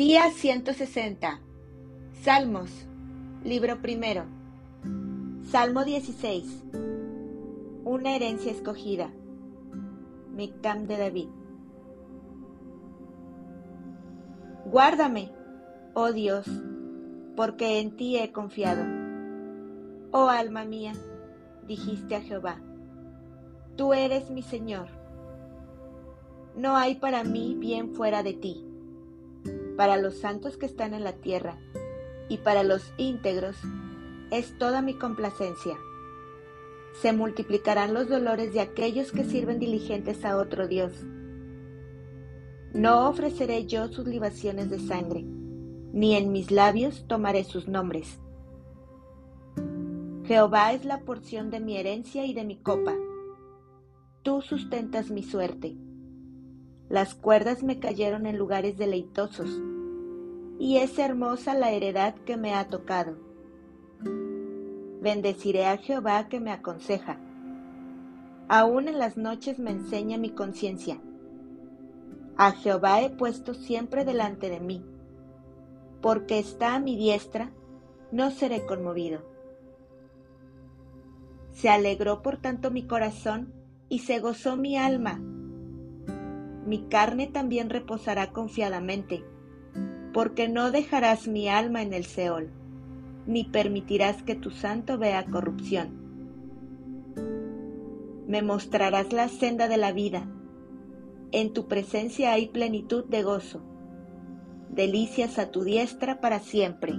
Día 160. Salmos. Libro primero. Salmo 16. Una herencia escogida. Mictam de David. Guárdame, oh Dios, porque en ti he confiado. Oh alma mía, dijiste a Jehová, tú eres mi Señor. No hay para mí bien fuera de ti para los santos que están en la tierra y para los íntegros es toda mi complacencia. Se multiplicarán los dolores de aquellos que sirven diligentes a otro Dios. No ofreceré yo sus libaciones de sangre, ni en mis labios tomaré sus nombres. Jehová es la porción de mi herencia y de mi copa. Tú sustentas mi suerte. Las cuerdas me cayeron en lugares deleitosos, y es hermosa la heredad que me ha tocado. Bendeciré a Jehová que me aconseja. Aún en las noches me enseña mi conciencia. A Jehová he puesto siempre delante de mí. Porque está a mi diestra, no seré conmovido. Se alegró por tanto mi corazón y se gozó mi alma mi carne también reposará confiadamente, porque no dejarás mi alma en el Seol, ni permitirás que tu santo vea corrupción. Me mostrarás la senda de la vida, en tu presencia hay plenitud de gozo, delicias a tu diestra para siempre